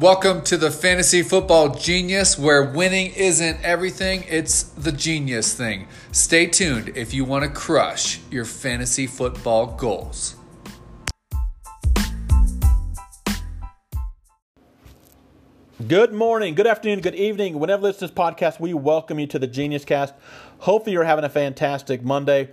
Welcome to the Fantasy Football Genius, where winning isn't everything, it's the genius thing. Stay tuned if you want to crush your fantasy football goals. Good morning, good afternoon, good evening. Whenever this is podcast, we welcome you to the Genius Cast. Hopefully, you're having a fantastic Monday.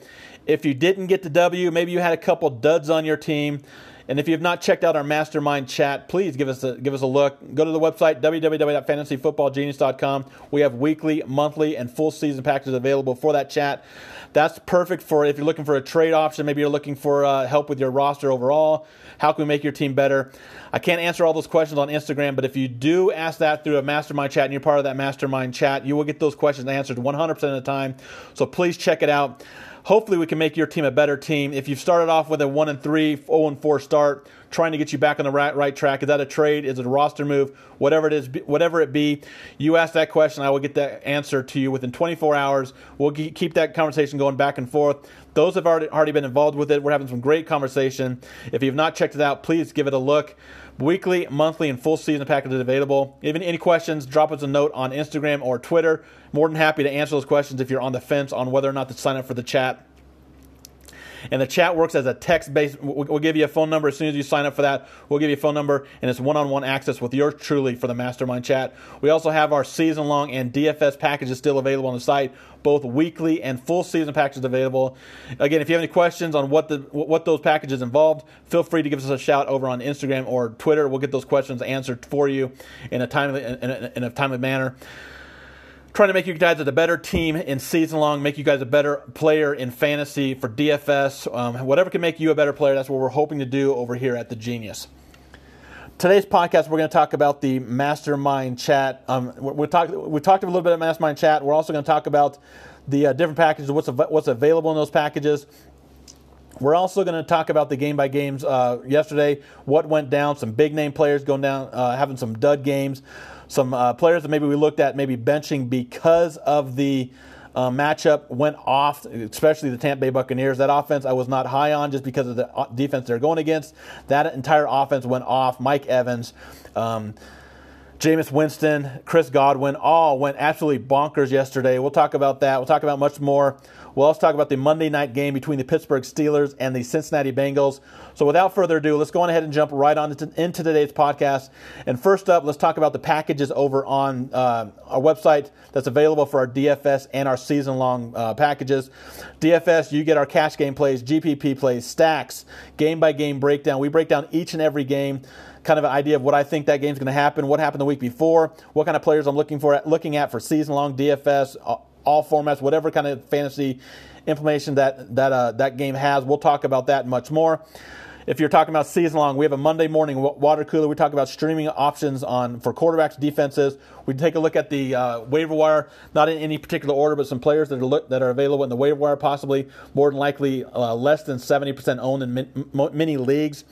If you didn't get the W, maybe you had a couple duds on your team. And if you have not checked out our mastermind chat, please give us a, give us a look. Go to the website www.fantasyfootballgenius.com. We have weekly, monthly, and full season packages available for that chat. That's perfect for if you're looking for a trade option. Maybe you're looking for uh, help with your roster overall. How can we make your team better? I can't answer all those questions on Instagram, but if you do ask that through a mastermind chat and you're part of that mastermind chat, you will get those questions answered 100% of the time. So please check it out. Hopefully, we can make your team a better team. If you've started off with a 1 and 3, 0 and 4 start, trying to get you back on the right, right track, is that a trade? Is it a roster move? Whatever it is, whatever it be, you ask that question, I will get that answer to you within 24 hours. We'll keep that conversation going back and forth. Those have already, already been involved with it. We're having some great conversation. If you have not checked it out, please give it a look. Weekly, monthly, and full season packages available. Even any questions, drop us a note on Instagram or Twitter. More than happy to answer those questions if you're on the fence on whether or not to sign up for the chat. And the chat works as a text based. We'll give you a phone number as soon as you sign up for that. We'll give you a phone number, and it's one on one access with yours truly for the mastermind chat. We also have our season long and DFS packages still available on the site, both weekly and full season packages available. Again, if you have any questions on what the what those packages involved, feel free to give us a shout over on Instagram or Twitter. We'll get those questions answered for you in a timely in a, in a timely manner trying to make you guys a better team in season long, make you guys a better player in fantasy for DFS, um, whatever can make you a better player. That's what we're hoping to do over here at the Genius. Today's podcast, we're going to talk about the mastermind chat. Um, we talked we talked a little bit about mastermind chat. We're also going to talk about the uh, different packages, what's av- what's available in those packages. We're also going to talk about the game by games uh, yesterday, what went down, some big name players going down, uh, having some dud games some uh, players that maybe we looked at maybe benching because of the uh, matchup went off, especially the Tampa Bay Buccaneers. That offense I was not high on just because of the defense they're going against. That entire offense went off. Mike Evans. Um, Jameis Winston, Chris Godwin, all went absolutely bonkers yesterday. We'll talk about that. We'll talk about much more. We'll also talk about the Monday night game between the Pittsburgh Steelers and the Cincinnati Bengals. So without further ado, let's go on ahead and jump right on into, today's podcast. And first up, let's talk about the packages over on uh, our website that's available for our DFS and our season-long uh, packages. DFS, you get our cash game plays, GPP plays, stacks, game-by-game breakdown. We break down each and every game kind of an idea of what I think that game's going to happen, what happened the week before, what kind of players I'm looking for, looking at for season long DFS, all formats, whatever kind of fantasy information that that uh, that game has. We'll talk about that much more. If you're talking about season long, we have a Monday morning water cooler. We talk about streaming options on for quarterbacks, defenses. We take a look at the uh, waiver wire, not in any particular order, but some players that are look, that are available in the waiver wire, possibly more than likely uh, less than 70% owned in min, many leagues.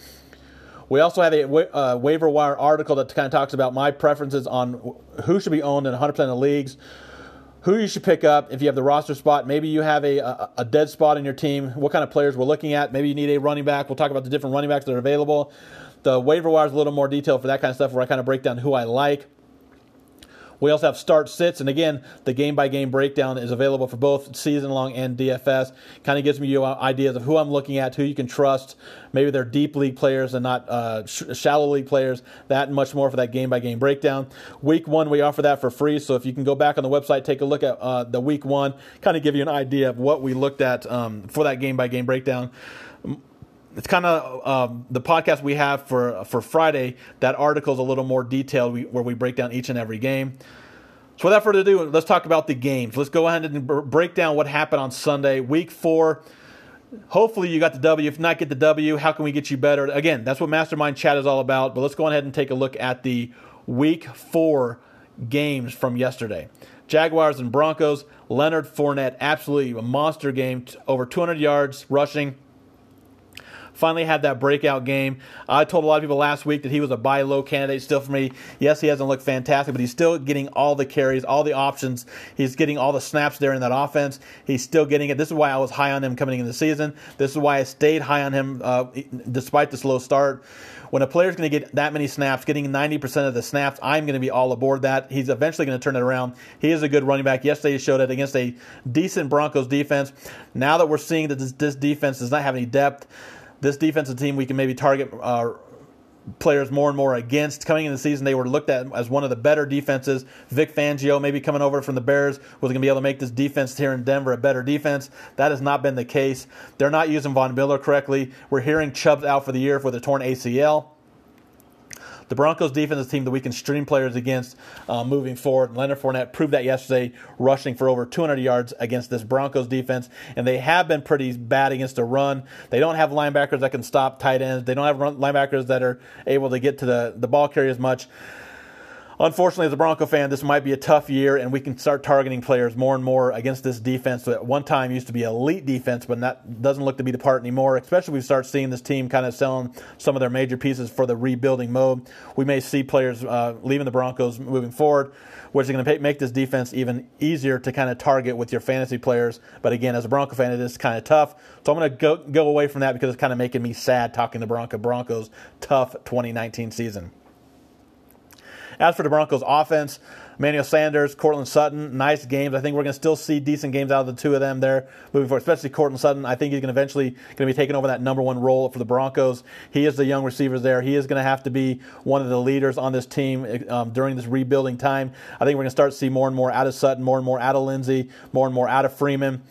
We also have a wa- uh, waiver wire article that kind of talks about my preferences on who should be owned in 100% of the leagues, who you should pick up if you have the roster spot. Maybe you have a, a, a, dead spot in your team. What kind of players we're looking at. Maybe you need a running back. We'll talk about the different running backs that are available. The waiver wire is a little more detailed for that kind of stuff where I kind of break down who I like. We also have start sits, and again, the game by game breakdown is available for both season long and DFS. Kind of gives me ideas of who I'm looking at, who you can trust. Maybe they're deep league players and not uh, sh- shallow league players. That and much more for that game by game breakdown. Week one, we offer that for free. So if you can go back on the website, take a look at uh, the week one, kind of give you an idea of what we looked at um, for that game by game breakdown it's kind of um, the podcast we have for for Friday. That article is a little more detailed, we, where we break down each and every game. So without further ado, let's talk about the games. Let's go ahead and break down what happened on Sunday, Week Four. Hopefully you got the W. If not, get the W. How can we get you better? Again, that's what Mastermind Chat is all about. But let's go ahead and take a look at the Week Four games from yesterday. Jaguars and Broncos. Leonard Fournette, absolutely a monster game. Over 200 yards rushing finally had that breakout game. I told a lot of people last week that he was a buy low candidate still for me. Yes, he hasn't looked fantastic, but he's still getting all the carries, all the options. He's getting all the snaps there in that offense. He's still getting it. This is why I was high on him coming into the season. This is why I stayed high on him uh, despite the slow start. When a player's going to get that many snaps, getting 90% of the snaps, I'm going to be all aboard that. He's eventually going to turn it around. He is a good running back. Yesterday he showed it against a decent Broncos defense. Now that we're seeing that this, this defense does not have any depth, this defensive team we can maybe target uh, players more and more against. Coming in the season, they were looked at as one of the better defenses. Vic Fangio, maybe coming over from the Bears, was going to be able to make this defense here in Denver a better defense. That has not been the case. They're not using Von Miller correctly. We're hearing Chubb's out for the year with a torn ACL the Broncos defense is a team that we can stream players against uh, moving forward. Leonard Fournette proved that yesterday, rushing for over 200 yards against this Broncos defense, and they have been pretty bad against the run. They don't have linebackers that can stop tight ends. They don't have linebackers that are able to get to the, the ball as much unfortunately, as a Bronco fan, this might be a tough year, and we can start targeting players more and more against this defense that at one time used to be elite defense, but that doesn't look to be the part anymore. Especially we start seeing this team kind of selling some of their major pieces for the rebuilding mode. We may see players uh, leaving the Broncos moving forward, which is going to make this defense even easier to kind of target with your fantasy players. But again, as a Bronco fan, it is kind of tough. So I'm going to go go away from that because it's kind of making me sad talking the Bronco Broncos tough 2019 season. As for the Broncos offense, Emmanuel Sanders, Courtland Sutton, nice games. I think we're going to still see decent games out of the two of them there moving forward, especially Courtland Sutton. I think he's going to eventually going to be taking over that number one role for the Broncos. He is the young receivers there. He is going to have to be one of the leaders on this team um, during this rebuilding time. I think we're going to start to see more and more out of Sutton, more and more out of Lindsay, more and more out of Freeman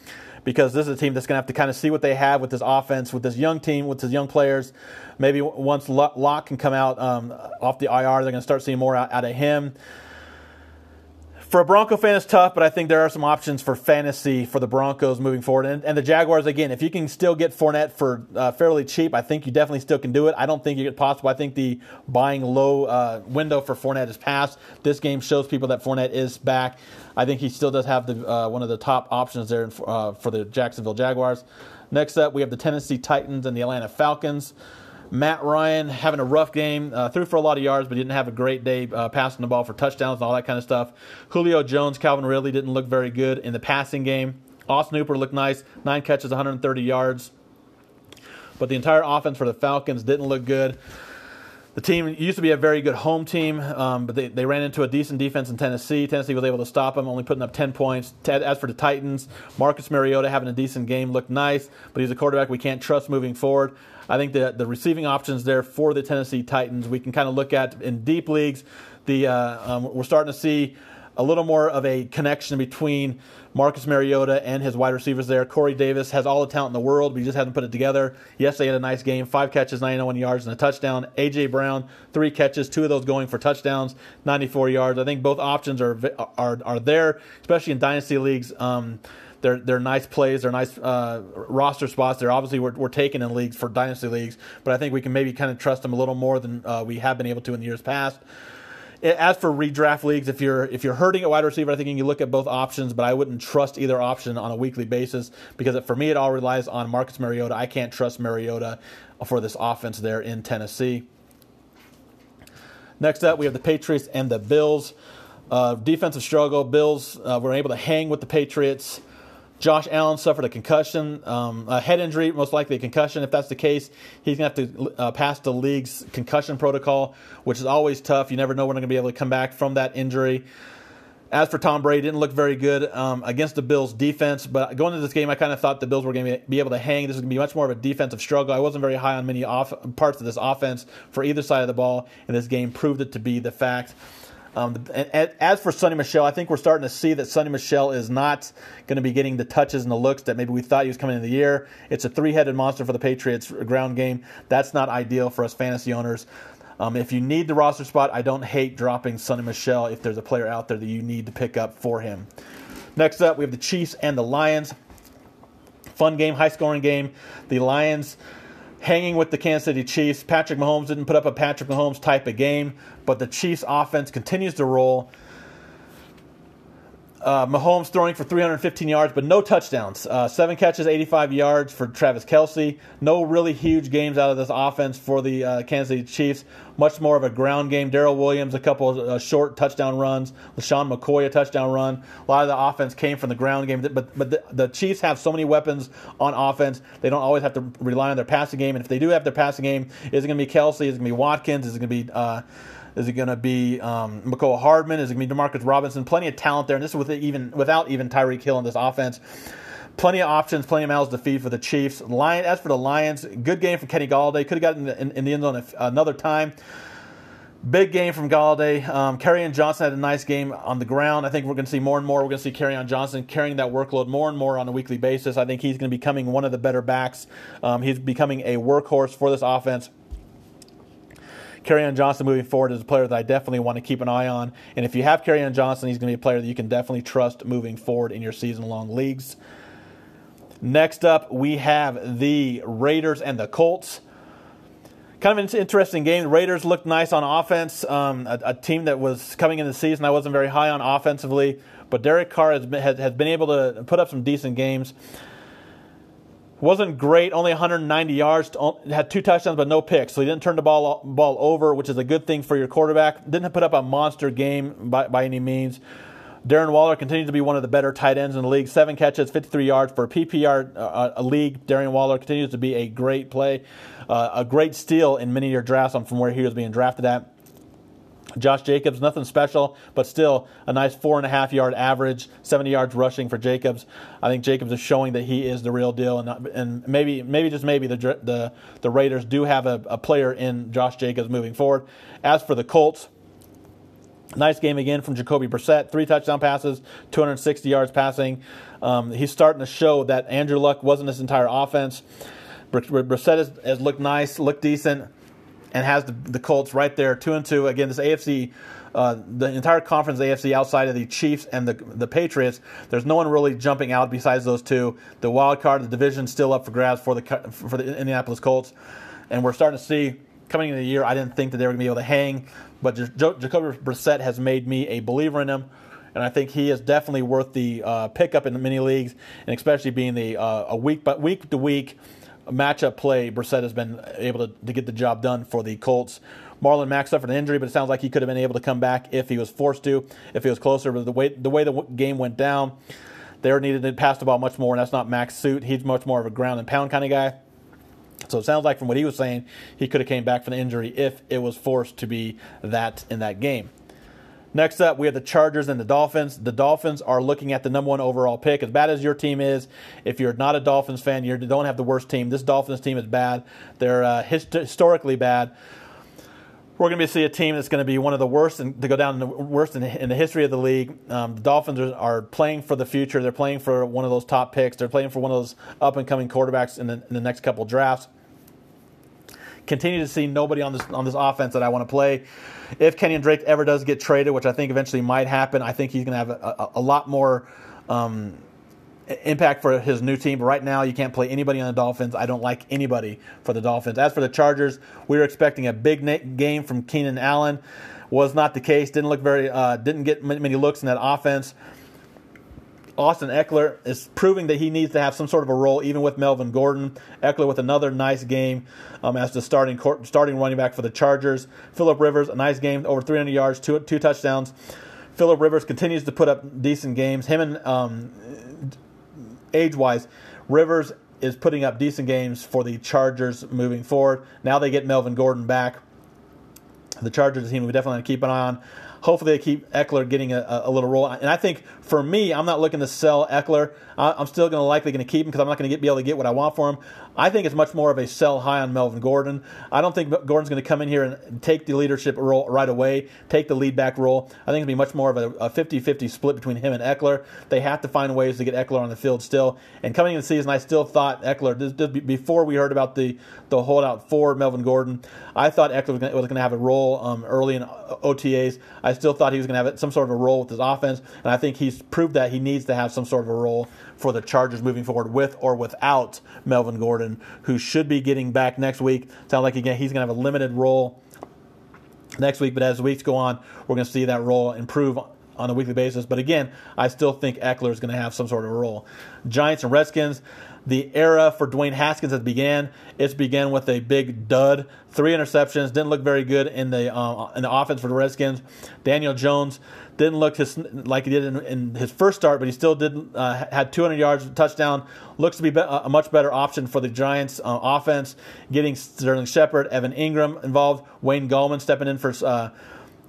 because this is a team that's going to have to kind of see what they have with this offense, with this young team, with these young players. Maybe once Lock can come out um, off the IR, they're going to start seeing more out, out of him for a Bronco fan, it's tough, but I think there are some options for fantasy for the Broncos moving forward. And, and the Jaguars, again, if you can still get Fournette for uh, fairly cheap, I think you definitely still can do it. I don't think it's possible. I think the buying low uh, window for Fournette is past. This game shows people that Fournette is back. I think he still does have the, uh, one of the top options there uh, for the Jacksonville Jaguars. Next up, we have the Tennessee Titans and the Atlanta Falcons. Matt Ryan having a rough game, uh, threw for a lot of yards, but didn't have a great day uh, passing the ball for touchdowns and all that kind of stuff. Julio Jones, Calvin Ridley didn't look very good in the passing game. Austin Hooper looked nice, nine catches, 130 yards. But the entire offense for the Falcons didn't look good. The team used to be a very good home team, um, but they, they ran into a decent defense in Tennessee. Tennessee was able to stop them, only putting up 10 points. As for the Titans, Marcus Mariota having a decent game looked nice, but he's a quarterback we can't trust moving forward. I think that the receiving options there for the Tennessee Titans, we can kind of look at in deep leagues. The uh, um, we're starting to see a little more of a connection between Marcus Mariota and his wide receivers there. Corey Davis has all the talent in the world, but he just hasn't put it together. Yes, they had a nice game five catches, 91 yards, and a touchdown. A.J. Brown, three catches, two of those going for touchdowns, 94 yards. I think both options are, are, are there, especially in dynasty leagues. Um, they're they're nice plays. They're nice uh, roster spots. They're obviously we're, we're taken in leagues for dynasty leagues, but I think we can maybe kind of trust them a little more than uh, we have been able to in the years past. As for redraft leagues, if you're if you're hurting at wide receiver, I think you can look at both options, but I wouldn't trust either option on a weekly basis because for me it all relies on Marcus Mariota. I can't trust Mariota for this offense there in Tennessee. Next up, we have the Patriots and the Bills. Uh, defensive struggle. Bills uh, were able to hang with the Patriots. Josh Allen suffered a concussion, um, a head injury, most likely a concussion. If that's the case, he's going to have to uh, pass the league's concussion protocol, which is always tough. You never know when they're going to be able to come back from that injury. As for Tom Brady, didn't look very good um, against the Bills' defense. But going into this game, I kind of thought the Bills were going to be able to hang. This was going to be much more of a defensive struggle. I wasn't very high on many off- parts of this offense for either side of the ball, and this game proved it to be the fact. Um, as for Sony Michel, I think we're starting to see that Sony Michel is not going to be getting the touches and the looks that maybe we thought he was coming in the year. It's a three-headed monster for the Patriots ground game. That's not ideal for us fantasy owners. Um, if you need the roster spot, I don't hate dropping Sony Michel if there's a player out there that you need to pick up for him. Next up, we have the Chiefs and the Lions. Fun game, high scoring game. The Lions hanging with the Kansas City Chiefs. Patrick Mahomes didn't put up a Patrick Mahomes type of game, but the Chiefs offense continues to roll. Uh, Mahomes throwing for 315 yards, but no touchdowns. Uh, seven catches, 85 yards for Travis Kelce. No really huge games out of this offense for the uh, Kansas City Chiefs. Much more of a ground game. Darrel Williams, a couple of uh, short touchdown runs. LeSean McCoy, a touchdown run. A lot of the offense came from the ground game. But but the, the Chiefs have so many weapons on offense. They don't always have to rely on their passing game. And if they do have their passing game, is it going to be Kelce? Is it going to be Watkins? Is it going to be uh, is it going to be um, Hardman? Is it going to be Demarcus Robinson? Plenty of talent there, and this is with even without even Tyreek Hill in this offense. Plenty of options, plenty of mouths to feed for the Chiefs. Lion, as for the Lions, good game from Kenny Golladay. Could have gotten in the, in, in the end zone another time. Big game from Golladay. Um, Kerryon Johnson had a nice game on the ground. I think we're going to see more and more. We're going to see Kerryon Johnson carrying that workload more and more on a weekly basis. I think he's going to be becoming one of the better backs. Um, he's becoming a workhorse for this offense. Kerryon Johnson moving forward is a player that I definitely want to keep an eye on. And if you have Kerryon Johnson, he's going to be a player that you can definitely trust moving forward in your season long leagues. Next up, we have the Raiders and the Colts. Kind of an interesting game. The Raiders looked nice on offense. Um, a, a, team that was coming in the season, I wasn't very high on offensively, but Derek Carr has been, has, has been able to put up some decent games wasn't great, only 190 yards, had two touchdowns but no picks. So he didn't turn the ball ball over, which is a good thing for your quarterback. Didn't put up a monster game by, by any means. Darren Waller continues to be one of the better tight ends in the league. Seven catches, 53 yards for a PPR uh, a league. Darren Waller continues to be a great play, uh, a great steal in many of your drafts from where he was being drafted at. Josh Jacobs, nothing special, but still a nice four and a half yard average, 70 yards rushing for Jacobs. I think Jacobs is showing that he is the real deal, and, and maybe, maybe just maybe the the, the Raiders do have a, a player in Josh Jacobs moving forward. As for the Colts, Nice game again from Jacoby Brissett. Three touchdown passes, 260 yards passing. Um, he's starting to show that Andrew Luck wasn't his entire offense. Brissett has, has looked nice, looked decent and has the, the Colts right there, two and two. Again, this AFC, uh, the entire conference AFC outside of the Chiefs and the the Patriots, there's no one really jumping out besides those two. The wild card, the division, still up for grabs for the for the Indianapolis Colts, and we're starting to see coming into the year. I didn't think that they were going to be able to hang, but Jacoby Brissett has made me a believer in him and I think he is definitely worth the uh, pickup in the mini leagues, and especially being the uh, a week but week to week matchup play, Brissett has been able to, to get the job done for the Colts. Marlon Mack suffered an injury, but it sounds like he could have been able to come back if he was forced to, if he was closer. But the way the way the game went down, they were needed to pass the ball much more, and that's not Mack's suit. He's much more of a ground and pound kind of guy. So it sounds like from what he was saying, he could have came back from the injury if it was forced to be that in that game. Next up, we have the Chargers and the Dolphins. The Dolphins are looking at the number one overall pick. As bad as your team is, if you're not a Dolphins fan, you don't have the worst team. This Dolphins team is bad. They're uh, historically bad. We're going to see a team that's going to be one of the worst and to go down in the worst in the, in the history of the league. Um, the Dolphins are, are, playing for the future. They're playing for one of those top picks. They're playing for one of those up and coming quarterbacks in the, in the next couple drafts. Continue to see nobody on this on this offense that I want to play if Kenyan Drake ever does get traded, which I think eventually might happen, I think he's going to have a, a, a, lot more um, impact for his new team. But right now, you can't play anybody on the Dolphins. I don't like anybody for the Dolphins. As for the Chargers, we were expecting a big game from Keenan Allen. Was not the case. Didn't look very. Uh, didn't get many looks in that offense. Austin Ekeler is proving that he needs to have some sort of a role, even with Melvin Gordon. Ekeler with another nice game um, as the starting starting running back for the Chargers. Philip Rivers, a nice game, over 300 yards, two two touchdowns. Philip Rivers continues to put up decent games. Him and um, age wise, Rivers is putting up decent games for the Chargers moving forward. Now they get Melvin Gordon back. The Chargers team we definitely keep an eye on. Hopefully, they keep Ekeler getting a, a, little role. And I think for me, I'm not looking to sell Ekeler. I'm still going to likely going to keep him because I'm not going to be able to get what I want for him. I think it's much more of a sell high on Melvin Gordon. I don't think Gordon's going to come in here and take the leadership role right away, take the lead back role. I think it'll be much more of a 50 50 split between him and Ekeler. They have to find ways to get Ekeler on the field still. And coming into the season, I still thought Ekeler, this, this, before we heard about the, the holdout for Melvin Gordon, I thought Ekeler was going to have a role um, early in OTAs. I still thought he was going to have some sort of a role with his offense, and I think he's proved that he needs to have some sort of a role for the Chargers moving forward with or without Melvin Gordon, who should be getting back next week. Sounds like again he's going to have a limited role next week, but as weeks go on, we're going to see that role improve on a weekly basis. But again, I still think Ekeler is going to have some sort of a role. Giants and Redskins the era for Dwayne Haskins has began. It's began with a big dud, three interceptions. Didn't look very good in the uh, in the offense for the Redskins. Daniel Jones didn't look his, like he did in, in his first start, but he still did uh, had 200 yards, touchdown. Looks to be a much better option for the Giants uh, offense. Getting Sterling Shepard, Evan Engram involved, Wayne Gallman stepping in for.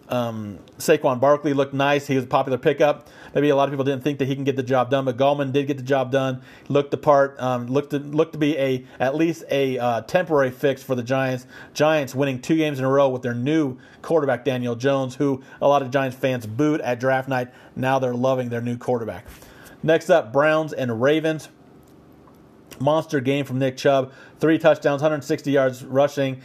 Um, Saquon Barkley looked nice. He was a popular pickup. Maybe a lot of people didn't think that he can get the job done, but Gallman did get the job done. Looked the part. Um, looked to, looked to be a at least a uh, temporary fix for the Giants. Giants winning two games in a row with their new quarterback Daniel Jones, who a lot of Giants fans booed at draft night. Now they're loving their new quarterback. Next up, Browns and Ravens. Monster game from Nick Chubb. Three touchdowns, 160 yards rushing.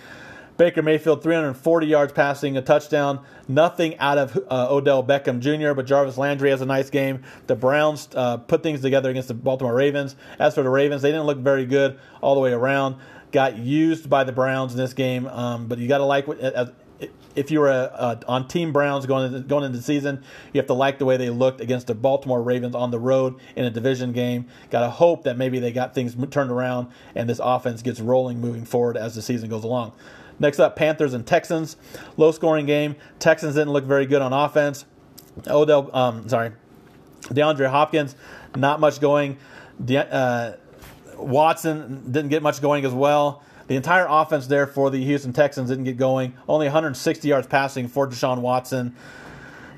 Baker Mayfield, 340 yards passing, a touchdown. Nothing out of uh, Odell Beckham Jr., but Jarvis Landry has a nice game. The Browns uh, put things together against the Baltimore Ravens. As for the Ravens, they didn't look very good all the way around. Got used by the Browns in this game, um, but you got to like what. Uh, if you were a, a, on Team Browns going into, going into the season, you have to like the way they looked against the Baltimore Ravens on the road in a division game. Got to hope that maybe they got things turned around and this offense gets rolling moving forward as the season goes along. Next up, Panthers and Texans. Low scoring game. Texans didn't look very good on offense. Odell, um, sorry, DeAndre Hopkins, not much going. De- uh, Watson didn't get much going as well. The entire offense there for the Houston Texans didn't get going. Only 160 yards passing for Deshaun Watson.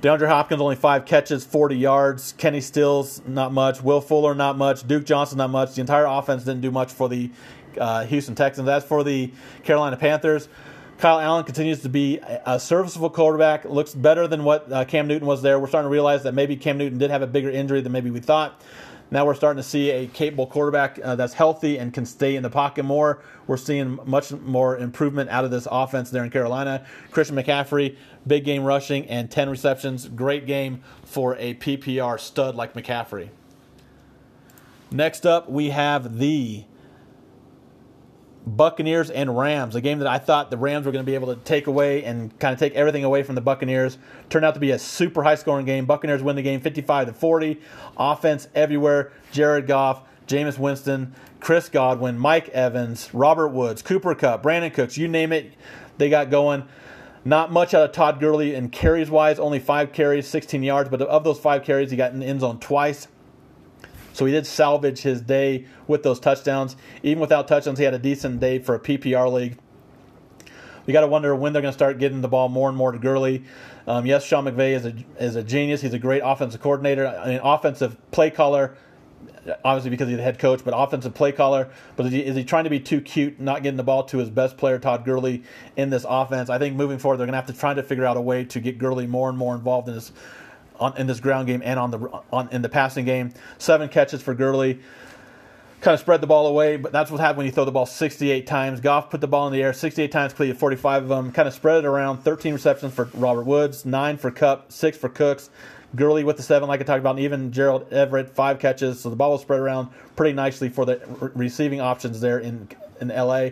DeAndre Hopkins only five catches, 40 yards. Kenny Stills not much. Will Fuller not much. Duke Johnson not much. The entire offense didn't do much for the uh, Houston Texans. As for the Carolina Panthers, Kyle Allen continues to be a serviceable quarterback. Looks better than what uh, Cam Newton was there. We're starting to realize that maybe Cam Newton did have a bigger injury than maybe we thought. Now we're starting to see a capable quarterback uh, that's healthy and can stay in the pocket more. We're seeing much more improvement out of this offense there in Carolina. Christian McCaffrey, big game rushing and 10 receptions. Great game for a PPR stud like McCaffrey. Next up, we have the Buccaneers and Rams, a game that I thought the Rams were going to be able to take away and kind of take everything away from the Buccaneers. Turned out to be a super high scoring game. Buccaneers win the game 55 to 40. Offense everywhere. Jared Goff, Jameis Winston, Chris Godwin, Mike Evans, Robert Woods, Cooper Kupp, Brandin Cooks, you name it, they got going. Not much out of Todd Gurley in carries wise, only five carries, 16 yards, but of those five carries, he got in the end zone twice. So he did salvage his day with those touchdowns. Even without touchdowns, he had a decent day for a PPR league. We got to wonder when they're going to start getting the ball more and more to Gurley. Um, yes, Sean McVay is a is a genius. He's a great offensive coordinator, mean, offensive play caller. Obviously, because he's the head coach, but offensive play caller. But is he, is he trying to be too cute, not getting the ball to his best player, Todd Gurley, in this offense? I think moving forward, they're going to have to try to figure out a way to get Gurley more and more involved in this on, in this ground game and on the on in the passing game. Seven catches for Gurley. Kind of spread the ball away, but that's what happened when you throw the ball 68 times. Goff put the ball in the air 68 times, completed 45 of them. Kind of spread it around. 13 receptions for Robert Woods, nine for Kupp, six for Cooks. Gurley with the seven, like I talked about, and even Gerald Everett, five catches. So the ball was spread around pretty nicely for the receiving options there in in LA.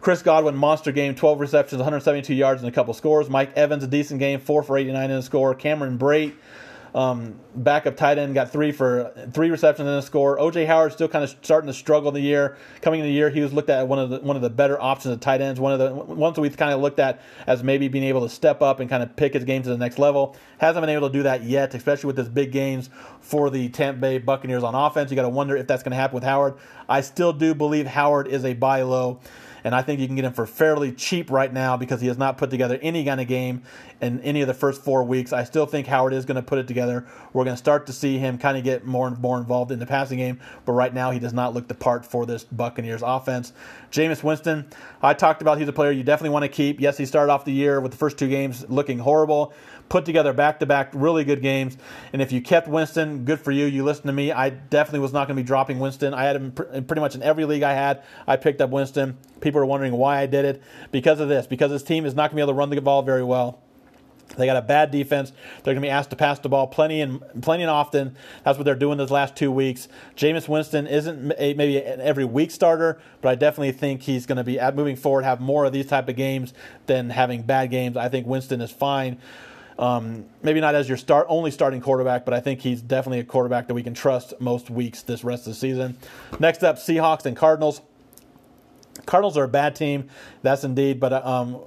Chris Godwin, monster game, 12 receptions, 172 yards, and a couple scores. Mike Evans, a decent game, 4 for 89 in a score. Cameron Brate, um, backup tight end, got three for three receptions and a score. OJ Howard still kind of starting to struggle the year. Coming in the year, he was looked at one of the one of the better options of tight ends. One of the ones we've kind of looked at as maybe being able to step up and kind of pick his game to the next level. Hasn't been able to do that yet, especially with this big games for the Tampa Bay Buccaneers on offense. You got to wonder if that's going to happen with Howard. I still do believe Howard is a buy low and I think you can get him for fairly cheap right now because he has not put together any kind of game in any of the first four weeks. I still think Howard is going to put it together. We're going to start to see him kind of get more and more involved in the passing game, but right now he does not look the part for this Buccaneers offense. Jameis Winston, I talked about he's a player you definitely want to keep. Yes, he started off the year with the first two games looking horrible put together back to back really good games. And if you kept Winston, good for you. You listened to me. I definitely was not going to be dropping Winston. I had him pretty much in every league I had. I picked up Winston. People are wondering why I did it. Because of this, because his team is not going to be able to run the ball very well. They got a bad defense. They're going to be asked to pass the ball plenty and plenty and often. That's what they're doing those last two weeks. Jameis Winston isn't maybe an every week starter, but I definitely think he's going to be moving forward have more of these type of games than having bad games. I think Winston is fine Um, maybe not as your start only starting quarterback, but I think he's definitely a quarterback that we can trust most weeks this rest of the season. Next up, Seahawks and Cardinals. Cardinals are a bad team, that's indeed, but um,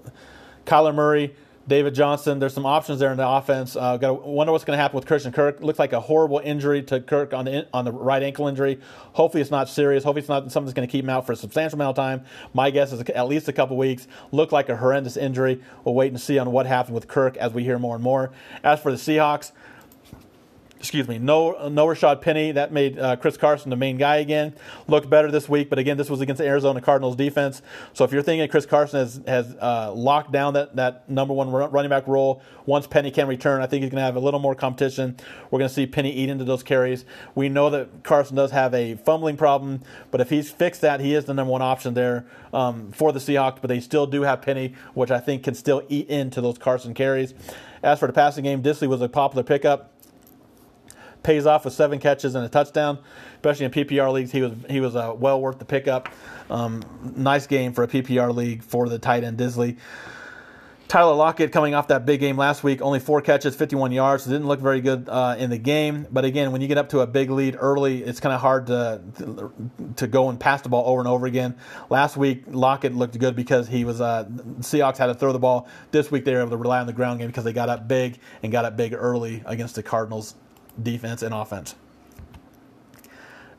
Kyler Murray David Johnson. There's some options there in the offense. Uh, Got to wonder what's going to happen with Christian Kirk. Looks like a horrible injury to Kirk on the on the right ankle injury. Hopefully it's not serious. Hopefully it's not something that's going to keep him out for a substantial amount of time. My guess is at least a couple weeks. Looked like a horrendous injury. We'll wait and see on what happened with Kirk as we hear more and more. As for the Seahawks, excuse me, no, no Rashad Penny. That made uh, Chris Carson the main guy again. Looked better this week, but again, this was against the Arizona Cardinals defense. So if you're thinking Chris Carson has, has uh, locked down that, that number one running back role, once Penny can return, I think he's going to have a little more competition. We're going to see Penny eat into those carries. We know that Carson does have a fumbling problem, but if he's fixed that, he is the number one option there um, for the Seahawks, but they still do have Penny, which I think can still eat into those Carson carries. As for the passing game, Dissly was a popular pickup pays off with seven catches and a touchdown. Especially in PPR leagues, he was he was uh, well worth the pickup. Um, nice game for a PPR league for the tight end Dissly. Tyler Lockett coming off that big game last week, only four catches, 51 yards. Didn't look very good uh, in the game. But again, when you get up to a big lead early, it's kind of hard to, to go and pass the ball over and over again. Last week, Lockett looked good because he was uh, Seahawks had to throw the ball. This week, they were able to rely on the ground game because they got up big and got up big early against the Cardinals defense and offense.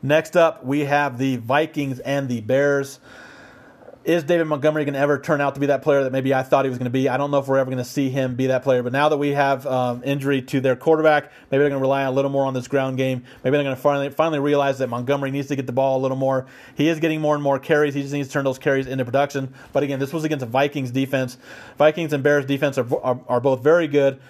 Next up, we have the Vikings and the Bears. Is David Montgomery going to ever turn out to be that player that maybe I thought he was going to be? I don't know if we're ever going to see him be that player. But now that we have um, injury to their quarterback, maybe they're going to rely a little more on this ground game. Maybe they're going to finally finally realize that Montgomery needs to get the ball a little more. He is getting more and more carries. He just needs to turn those carries into production. But again, this was against a Vikings defense. Vikings and Bears defense are, are, are both very good.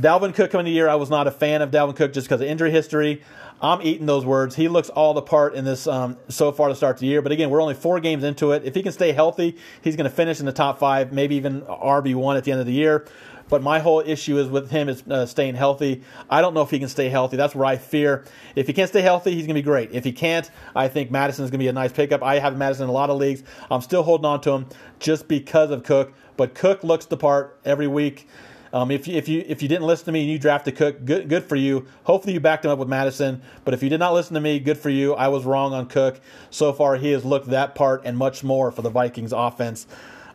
Dalvin Cook coming to the year, I was not a fan of Dalvin Cook just because of injury history. I'm eating those words. He looks all the part in this um, so far to start the year. But again, we're only four games into it. If he can stay healthy, he's going to finish in the top five, maybe even RB one at the end of the year. But my whole issue is with him is uh, staying healthy. I don't know if he can stay healthy. That's where I fear. If he can't stay healthy, he's going to be great. If he can't, I think Mattison is going to be a nice pickup. I have Mattison in a lot of leagues. I'm still holding on to him just because of Cook. But Cook looks the part every week. Um, if you if you if you didn't listen to me and you drafted Cook, good good for you. Hopefully you backed him up with Mattison. But if you did not listen to me, good for you. I was wrong on Cook. So far, he has looked that part and much more for the Vikings offense.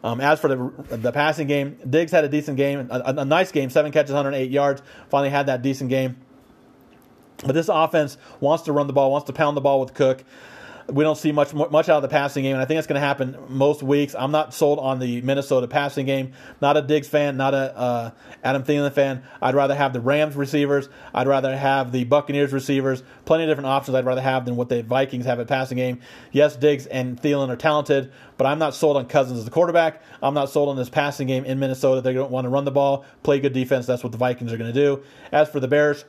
Um, as for the the passing game, Diggs had a decent game, a, a, nice game, seven catches, 108 yards. Finally had that decent game. But this offense wants to run the ball, wants to pound the ball with Cook we don't see much much out of the passing game, and I think that's going to happen most weeks. I'm not sold on the Minnesota passing game. Not a Diggs fan, not a uh, Adam Thielen fan. I'd rather have the Rams receivers. I'd rather have the Buccaneers receivers. Plenty of different options I'd rather have than what the Vikings have at passing game. Yes, Diggs and Thielen are talented, but I'm not sold on Cousins as the quarterback. I'm not sold on this passing game in Minnesota. They don't want to run the ball, play good defense. That's what the Vikings are going to do. As for the Bears.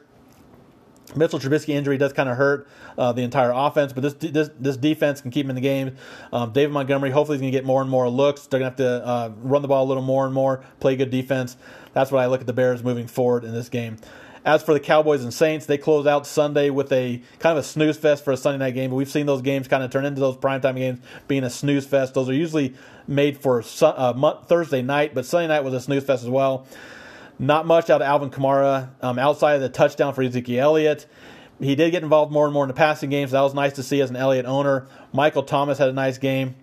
Mitchell Trubisky injury does kind of hurt uh, the entire offense, but this this this defense can keep him in the game. Um, David Montgomery hopefully is going to get more and more looks. They're going to have to uh, run the ball a little more and more, play good defense. That's what I look at the Bears moving forward in this game. As for the Cowboys and Saints, they close out Sunday with a kind of a snooze fest for a Sunday night game. But we've seen those games kind of turn into those primetime games being a snooze fest. Those are usually made for uh, Thursday night, but Sunday night was a snooze fest as well. Not much out of Alvin Kamara um, outside of the touchdown for Ezekiel Elliott. He did get involved more and more in the passing game, so that was nice to see as an Elliott owner. Michael Thomas had a nice game.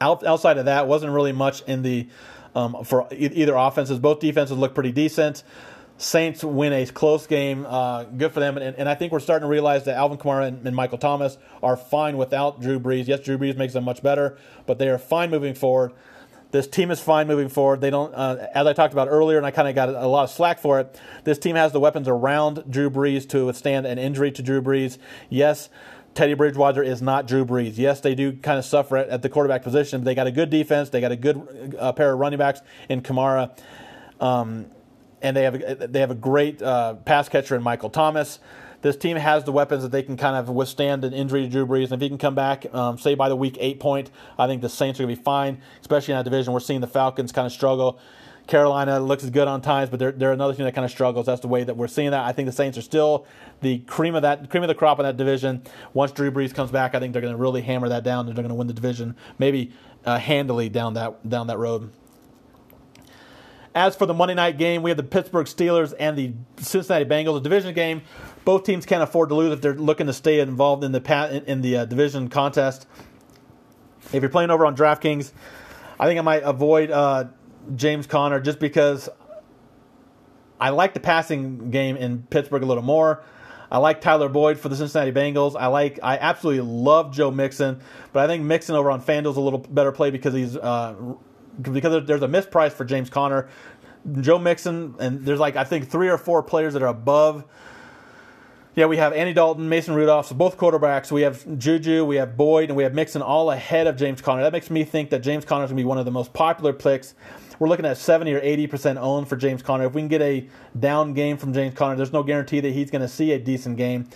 Out, outside of that, wasn't really much in the um, for either offenses. Both defenses look pretty decent. Saints win a close game. Uh, good for them. And, and, I think we're starting to realize that Alvin Kamara and, and, Michael Thomas are fine without Drew Brees. Yes, Drew Brees makes them much better, but they are fine moving forward. This team is fine moving forward. They don't, uh, as I talked about earlier, and I kind of got a lot of slack for it. This team has the weapons around Drew Brees to withstand an injury to Drew Brees. Yes, Teddy Bridgewater is not Drew Brees. Yes, they do kind of suffer at, at the quarterback position, but they got a good defense. They got a good uh, pair of running backs in Kamara, um, and they have a, they have a great uh, pass catcher in Michael Thomas this team has the weapons that they can kind of withstand an injury to Drew Brees. And if he can come back, um, say by the week eight point, I think the Saints are going to be fine, especially in that division. We're seeing the Falcons kind of struggle. Carolina looks good on times, but they're, they're another team that kind of struggles. That's the way that we're seeing that. I think the Saints are still the cream of that cream of the crop in that division. Once Drew Brees comes back, I think they're going to really hammer that down, and they're going to win the division, maybe uh, handily down that down that road. As for the Monday night game, we have the Pittsburgh Steelers and the Cincinnati Bengals, a division game. Both teams can't afford to lose if they're looking to stay involved in the in the uh, division contest. If you're playing over on DraftKings, I think I might avoid uh, James Conner just because I like the passing game in Pittsburgh a little more. I like Tyler Boyd for the Cincinnati Bengals. I like I absolutely love Joe Mixon, but I think Mixon over on FanDuel's a little better play because he's uh, because there's a misprice for James Conner. Joe Mixon and there's like I think three or four players that are above. Yeah, we have Andy Dalton, Mason Rudolph, so both quarterbacks. We have Juju, we have Boyd, and we have Mixon all ahead of James Conner. That makes me think that James Conner is going to be one of the most popular picks we're looking at 70 or 80% owned for James Conner. If we can get a down game from James Conner, there's no guarantee that he's going to see a decent game.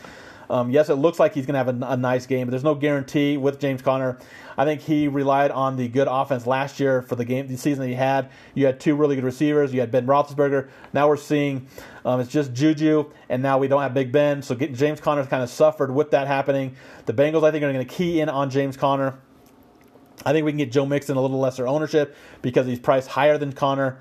Um, yes, it looks like he's going to have a, a, nice game, but there's no guarantee with James Conner. I think he relied on the good offense last year for the game, the season that he had. You had two really good receivers. You had Ben Roethlisberger. Now we're seeing um, it's just Juju, and now we don't have Big Ben. So get, James Conner's kind of suffered with that happening. The Bengals, I think, are going to key in on James Conner. I think we can get Joe Mixon a little lesser ownership because he's priced higher than Conner.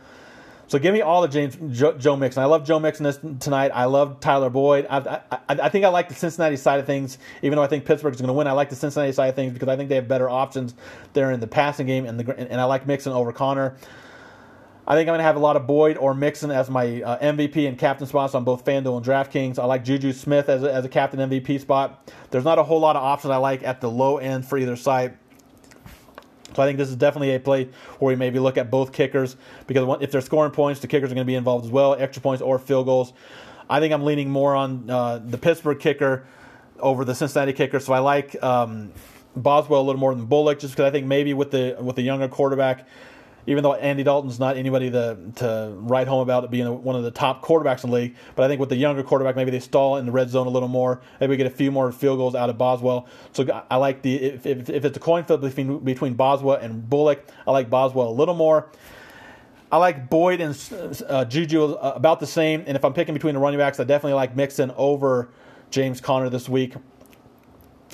So give me all the James Joe, Joe Mixon. I love Joe Mixon this tonight. I love Tyler Boyd. I, I, I think I like the Cincinnati side of things, even though I think Pittsburgh is going to win. I like the Cincinnati side of things because I think they have better options there in the passing game, and the and I like Mixon over Conner. I think I'm going to have a lot of Boyd or Mixon as my uh, MVP and captain spots on both FanDuel and DraftKings. I like Juju Smith as a, as a captain MVP spot. There's not a whole lot of options I like at the low end for either side. So I think this is definitely a play where we maybe look at both kickers because if they're scoring points, the kickers are going to be involved as well, extra points or field goals. I think I'm leaning more on uh, the Pittsburgh kicker over the Cincinnati kicker. So I like um, Boswell a little more than Bullock, just because I think maybe with the with the younger quarterback, even though Andy Dalton's not anybody to, to write home about being one of the top quarterbacks in the league, but I think with the younger quarterback, maybe they stall in the red zone a little more. Maybe we get a few more field goals out of Boswell. So I like the if, if, if it's a coin flip between between Boswell and Bullock, I like Boswell a little more. I like Boyd and uh, Juju about the same, and if I'm picking between the running backs, I definitely like Mixon over James Conner this week.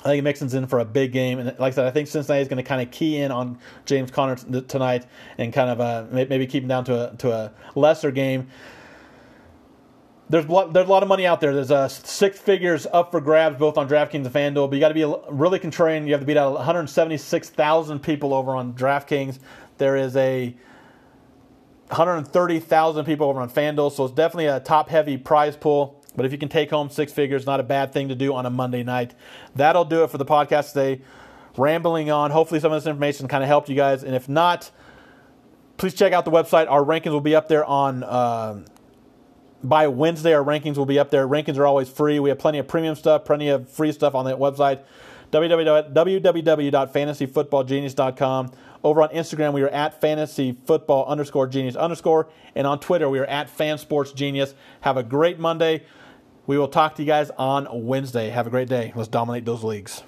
I think Mixon's in for a big game, and like I said, I think Cincinnati is going to kind of key in on James Conner t- tonight and kind of uh, maybe keep him down to a to a lesser game. There's a lot, there's a lot of money out there. There's uh, six figures up for grabs both on DraftKings and FanDuel, but you got to be really contrarian. You have to beat out 176,000 people over on DraftKings. There is a 130,000 people over on FanDuel, so it's definitely a top heavy prize pool. But if you can take home six figures, not a bad thing to do on a Monday night. That'll do it for the podcast today. Rambling on. Hopefully, some of this information kind of helped you guys. And if not, please check out the website. Our rankings will be up there on. Uh, by Wednesday, our rankings will be up there. Rankings are always free. We have plenty of premium stuff, plenty of free stuff on that website. www.fantasyfootballgenius.com. Over on Instagram, we are at fantasyfootball underscore genius underscore. And on Twitter, we are at fansportsgenius. Have a great Monday. We will talk to you guys on Wednesday. Have a great day. Let's dominate those leagues.